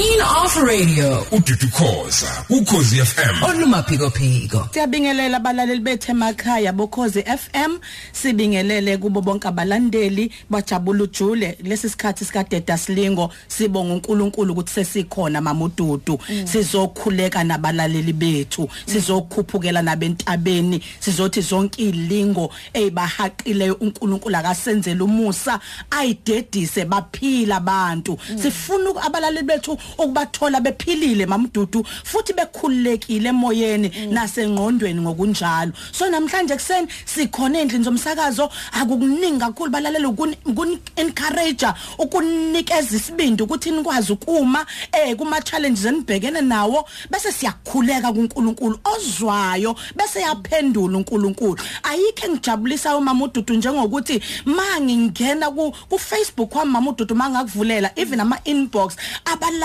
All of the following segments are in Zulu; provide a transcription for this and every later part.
Queen of Radio. Ududu khoza ukhozi FM olumaphiko phiko Siyabingelela abalaleli bethu emakhaya bokhozi FM sibingelele kubo bonke abalandeli. Bajabula ujule. Lesi sikhathi sika Deda Slingo sibonga uNkulunkulu ukuthi sesikhona mamududu sizokhuleka nabalaleli bethu. Sizokhuphukela nabentabeni. Sizothi zonke ilingo ezibahaqileyo uNkulunkulu akasenzele umusa. Ayidedise baphila abantu. Sifuna abalaleli bethu ukubathola bephilile mamdudu futhi bekhululekile emoyeni nasengqondweni ngokunjalo. So namhlanje kuseni sikhona endlini zomsakazo akukuningi kakhulu balalela ukun encourage ukunikeza isibindi ukuthi nikwazi ukuma eh kuma challenges enibhekene nawo bese siyakhuleka kuNkulunkulu ozwayo bese yaphendula uNkulunkulu. Ayikho engijabulisa umama ududu njengokuthi mangingena ku Facebook kwami mama ududu mangakuvulela even ama inbox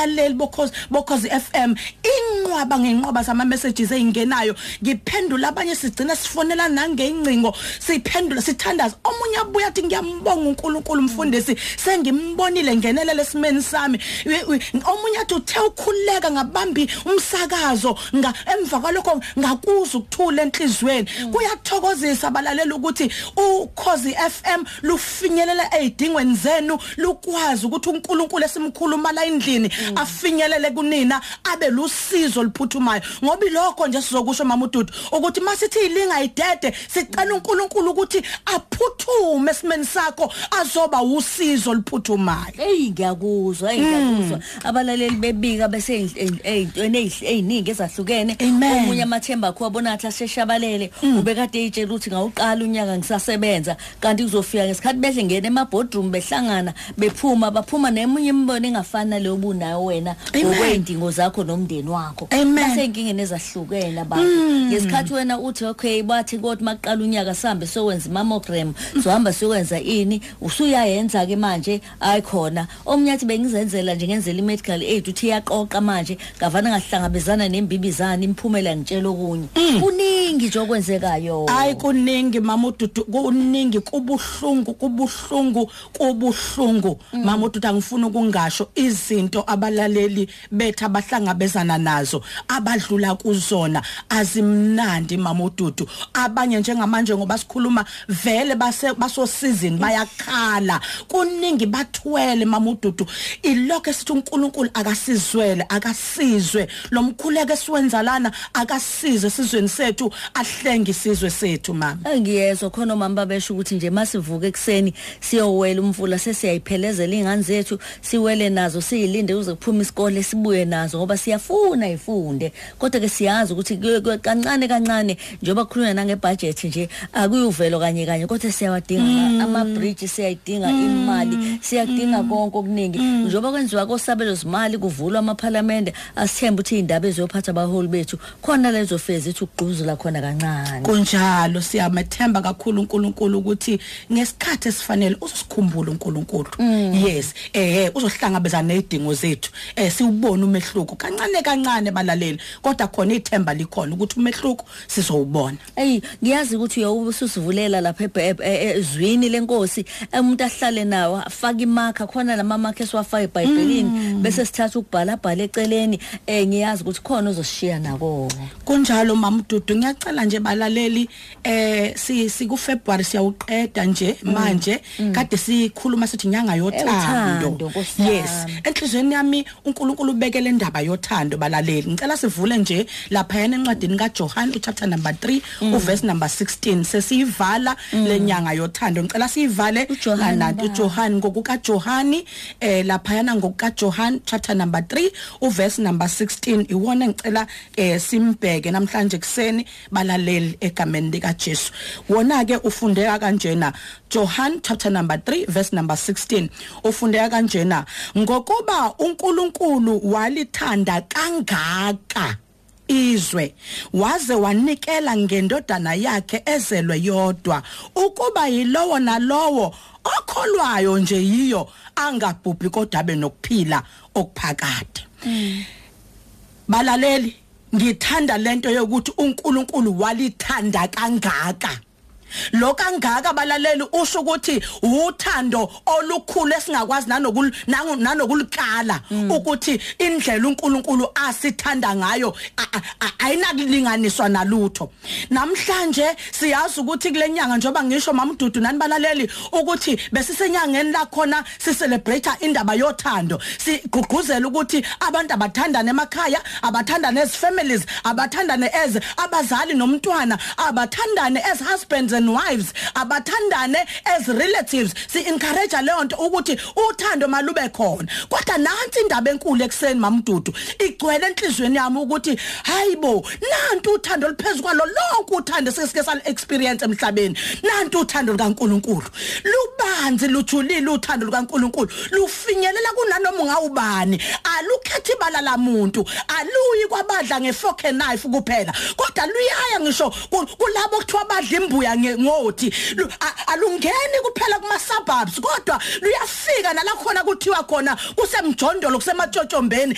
abalaleli bokhozi bokhozi FM inqwaba ngenqwaba sama messages eingenayo ngiphendula abanye sigcina sifonela nangeincingo siphendula sithandaza omunye abuya athi ngiyambonga uNkulunkulu mfundisi. Sengimbonile ngenelele esimeni sami. Omunye athi uthe ukhuleka ngabambi umsakazo. Nga emva kwalokho ngakuza ukuthula enhlizweni. Kuyathokozisa abalaleli ukuthi ukhozi FM lufinyelela ezidingweni zenu lukwazi ukuthi uNkulunkulu esimkhuluma la endlini afinyelele kunina abe lusizo liphuthumayo ngoba ilokho nje sizokusho mama ududu ukuthi masithi ilinga idede sicela uNkulunkulu ukuthi aphuthume esimeni sakho azoba usizo liphuthumayo hey ngiyakuzwa hey ngiyakuzwa. Abalaleli bebika bese eyintweni eziningi ezahlukene. Omunye amathemba akho abona athi aseshabalele ubekade eyitshela ukuthi ngawuqala unyaka ngisasebenza. Kanti kuzofika ngesikhathi behle ngene emaboardroom behlangana bephuma baphuma nemunye imbono engafana leyo bunayo wena Amen. ngokwendingo zakho nomndeni wakho. Amen. basenkingeni ezahlukene abantu ngesikhathi wena uthi okay bathi kodwa maqala unyaka sambe sowenza mammogram sohamba siyokwenza ini usuyayenza ke manje ayikhona omunye athi bengizenzela nje ngenzela i-medical aid uthi iyaqoqa manje ngavana ngahlangabezana nembibizana imphumela ngitshela okunye. Kuningi nje okwenzekayo. Hayi kuningi mama ududu kuningi kubuhlungu kubuhlungu kubuhlungu. Mama ududu angifuna ukungasho izinto abalaleli bethu abahlangabezana nazo abadlula kuzona azimnandi mama ududu. Abanye njengamanje ngoba sikhuluma vele base basosizini bayakhala. Kuningi bathwele mama ududu. Ilokho esithi uNkulunkulu akasizwele akasizwe. Lomkhuleko esiwenza lana akasize sizweni sethu ahlenge isizwe sethu mama. Engiyezwa khona omama babesho ukuthi nje masivuka ekseni siyowela umfula sesiyayiphelezela ingane zethu siwele nazo siyilinde uze kuphuma isikole sibuye nazo ngoba siyafuna ifunde. Kodwa ke siyazi ukuthi ku- ku- kancane kancane njengoba kukhulunywa nange budget nje akuyuvelo kanye kanye kodwa siyawadinga ama bridge siyayidinga imali siyadinga konke okuningi. Njengoba kwenziwa kosabelo zimali kuvulwa amaphalamende asithemba ukuthi indaba eziyophatha abaholi bethu khona lezo fezi ithi ukugquzula khona kancane. Kunjalo siyamethemba kakhulu uNkulunkulu ukuthi ngesikhathi esifanele uzosikhumbula uNkulunkulu. Yes eh uzohlangabezana nezidingo zethu. Eh siwubona umehluko. Kancane kancane balaleli. Kodwa khona ithemba likhona ukuthi umehluko sizowubona. Ey ngiyazi ukuthi uyosusivulela lapha eb- e- e- ezwini lenkosi umuntu ahlale nawo afaka imarka khona lama mark esiwafaka eBhayibhelini bese sithatha ukubhala bhala eceleni. Eh ngiyazi ukuthi khona uzoshiya nako kunjalo mamdudu ngiyacela nje balaleli eh si siku February siyawuqeda nje manje. Kade sikhuluma sithi nyanga yothando. Yes. Enhlizweni yami uNkulunkulu ubekele indaba yothando balaleli. Ngicela sivule nje lapha yana encwadini kaJohn uchapter number 3 uverse number 16 sesiyivala lenyanga yothando. Ngicela siyivale uJohn nanti ba? uJohn ngokuka John eh lapha yana ngokuka John chapter number 3 uverse number 16 iwona ngicela eh simbheke namhlanje kuseni balaleli egameni lika Jesu wona ke ufundeka kanjena John chapter number 3 verse number 16 ufundeka kanjena ngokuba uNkulunkulu walithanda kangaka izwe waze wanikela ngendodana yakhe ezelwe yodwa ukuba yilowo nalowo okholwayo nje yiyo angabhubhi kodwa abe nokuphila okuphakade. Balaleli ngithanda lento yokuthi uNkulunkulu walithanda kangaka. Lo kangaka abalaleli usho ukuthi uthando olukhulu esingakwazi nanokulikala ukuthi indlela uNkulunkulu asithanda ngayo ayinakulinganiswa nalutho. Namhlanje siyazi ukuthi kulenyanga njoba ngisho mamdudu nani balaleli ukuthi besisenyangeni la khona si celebrate indaba yothando. Sigqugquzela ukuthi abantu abathandane emakhaya abathandane as families abathandane as abazali nomntwana abathandane as husbands and wives abathandane as relatives. Si encourage leyo nto ukuthi uthando malube khona. Kodwa nansi indaba enkulu ekseni mamdudu igcwele enhlizweni yami ukuthi hayibo nantu uthando liphezulu kwalo lonke uthando sesike sal experience emhlabeni. Nantu uthando likaNkuluNkulu lubanzi lujulile uthando likaNkuluNkulu lufinyelela kunanoma ungawubani. Alukhethi ibala lamuntu. Aluyi kwabadla ngefork and knife kuphela. Kodwa luyaya ngisho ku- kulabo kuthiwa badla imbuya nge- ngoti Lu- a- alungeni kuphela kuma suburbs kodwa luyafika nalakhona kuthiwa khona kusemjondolo kusematshotjombeni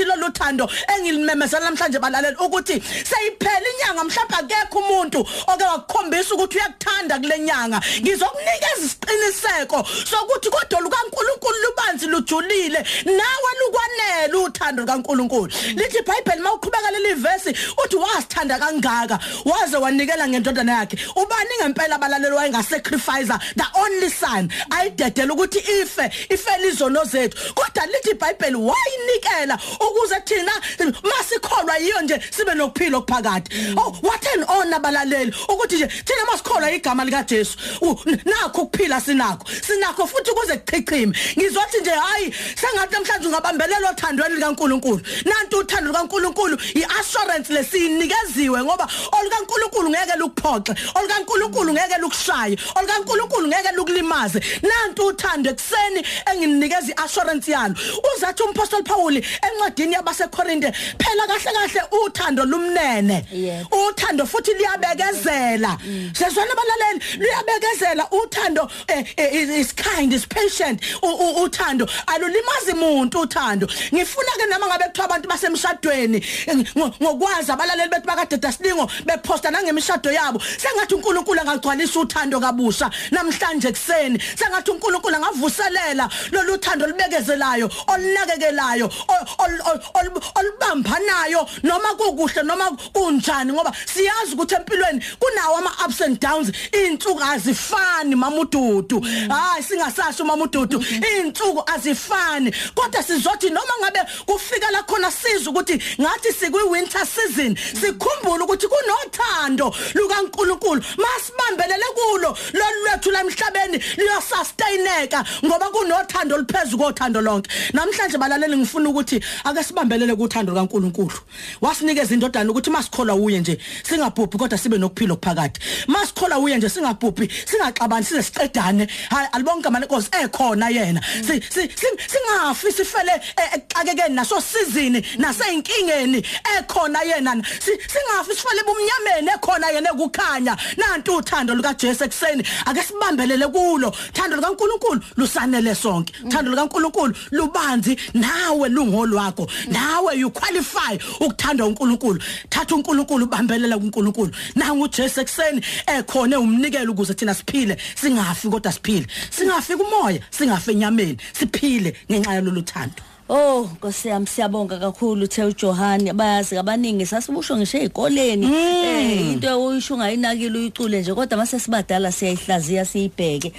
alukhethi lo luthando engilimemezela namhlanje balalela ukuthi seyiphela inyanga mhlawumbe akekho umuntu oke wakukhombisa ukuthi uyakuthanda kule nyanga. Ngizokunikeza isiqiniseko sokuthi kodwa lukaNkuluNkulu lubanzi lujulile nawe lukwanele uthando lukaNkuluNkulu. Lithi iBhayibheli mawuqhubeka leli verse uthi wasithanda kangaka waze wanikela ngendodana yakhe. Ubani ngempela abalaleli wayengasacrifice the only son. Ayidedela ukuthi ife ifele izono zethu. Kodwa lithi iBhayibheli wayinikela ukuze thina masikholwa yiyo nje sibe nokuphila okuphakade oh what an honor abalaleli ukuthi nje thina masikholwa igama lika Jesu u- n- nakho ukuphila sinakho. Sinakho futhi kuze kuchichime ngizothi nje hayi sengathi namhlanje ungabambelela othandweni likaNkuluNkulu. Nantu uthando likaNkuluNkulu iassurance lesinikeziwe ngoba olukaNkuluNkulu ngeke lukuphoxe olukaNkuluNkulu ngeke lukushaye olukaNkuluNkulu ngeke lukulimaze. Nantu uthando ekseni engininikeza iassurance yalo. Uzathi umpostoli Paul encwadini yabaseKorinte phela kahle kahle uthando lumnene. Uthando futhi liyabekezela. Sezwana abalaleli luyabekezela uthando eh, eh, is- kind is patient. Uthando alulimazi umuntu uthando. Ngifuna ke nama ngabe kuthiwa abantu basemshadweni eh, ngo- ngokwazi abalaleli bethu bakadeda silingo beposta nangemishado yabo. Sengathi uNkulunkulu angagcwalisa uthando kabusha namhlanje ekseni sengathi uNkulunkulu angavuselela lolu thando libekezelayo olunakekelayo ol- ol- ol- ol- olubambanayo noma kukuhle noma kunjani ngoba siyazi ukuthi empilweni kunawo ama ups and downs. Insuku azifani mamududu hayi singasasho mamududu insuku azifani. Kodwa sizothi noma ngabe kufika la khona sizwe ukuthi ngathi sikwi winter season sikhumbule ukuthi kunothando lukaNkuluNkulu. Masibambelele kulo lolu lwethu la emhlabeni liyosustaineka ngoba kunothando oluphezulu kothando lonke. Namhlanje balaleli ngifuna ukuthi ake sibambelele kuthando lukaNkuluNkulu. Wasinikeza indodana ukuthi masikholwa uye nje singabhubhi kodwa sibe nokuphila okuphakade masikholwa uye nje singabhubhi singaxabani size siqedane. Hayi alibonke amane Nkosi ekhona yena. Si- si- sing- singafi sifele eh, exakekeni naso sizini nasey'inkingeni ekhona yena. Si- singafi sifele bumnyameni ekhona yena ekukhanya. Nantu uthando luka Jesu ekseni ake sibambelele kulo. Thando likaNkuluNkulu lusanele sonke. Thando likaNkuluNkulu lubanzi nawe lungolwakho. Nawe you qualify ukuthanda uNkulunkulu thatha uNkulunkulu bambelela kuNkulunkulu. Nangu uJesu ekseni ekhona umnikelo ukuze thina siphile. Singafi kodwa siphile. Singafi kumoya singafi enyameni. Siphile ngenxa yalolu thando. Oh Nkosi yami siyabonga kakhulu the uJohani bayazi abaningi sasibusho ngisho ezikoleni eh into oyisho ungayinakile uyicule nje kodwa mase sibadala siyayihlaziya siyibheke.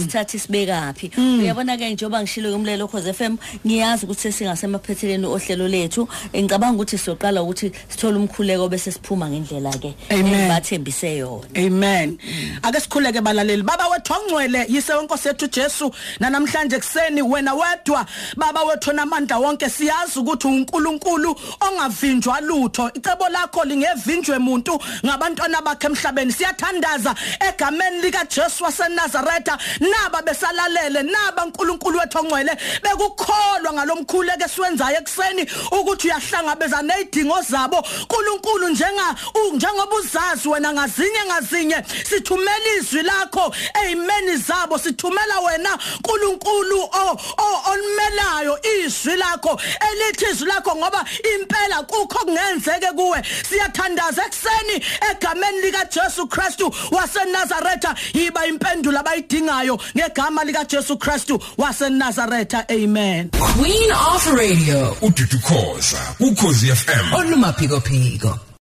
Sithathe sibekaphi uyabona ke njengoba ngishilo umlelo cause FM ngiyazi ukuthi sesingasemaphetheleni ohlelo lethu. Ngicabanga ukuthi siyoqala ukuthi sithole umkhuleko bese siphuma ngendlela ke Amen. bathembise yona. Amen. Ake sikhuleke balaleli. Baba wethu ongcwele yise wenkosi yethu Jesu nanamhlanje ekseni wena wedwa baba wethu namandla wonke siyazi ukuthi uNkulunkulu ongavinjwa lutho. Icebo lakho lingevinjwe umuntu ngabantwana bakhe emhlabeni. Siyathandaza egameni lika Jesu waseNazaretha naba besalalele naba uNkulunkulu wethu ongcwele bekukholwa ngalomkhuleko esiwenzayo ekseni ukuthi uyahlangabeza nezidingo zabo. uNkulunkulu njenga u- njengoba uzazi wena ngazinye ngazinye sithumela izwi lakho ezimeni zabo sithumela wena uNkulunkulu o- o- onimelayo izwi izwi lakho elithi izwi lakho ngoba impela kukho kungenzeke kuwe. Siyathandaza ekseni egameni lika Jesu Christu waseNazaretha. Yiba impendulo abayidingayo ngegama lika Jesu Christu waseNazaretha. Amen. Queen of Radio. ududu khoza ukhozi FM Olumaphiko phiko.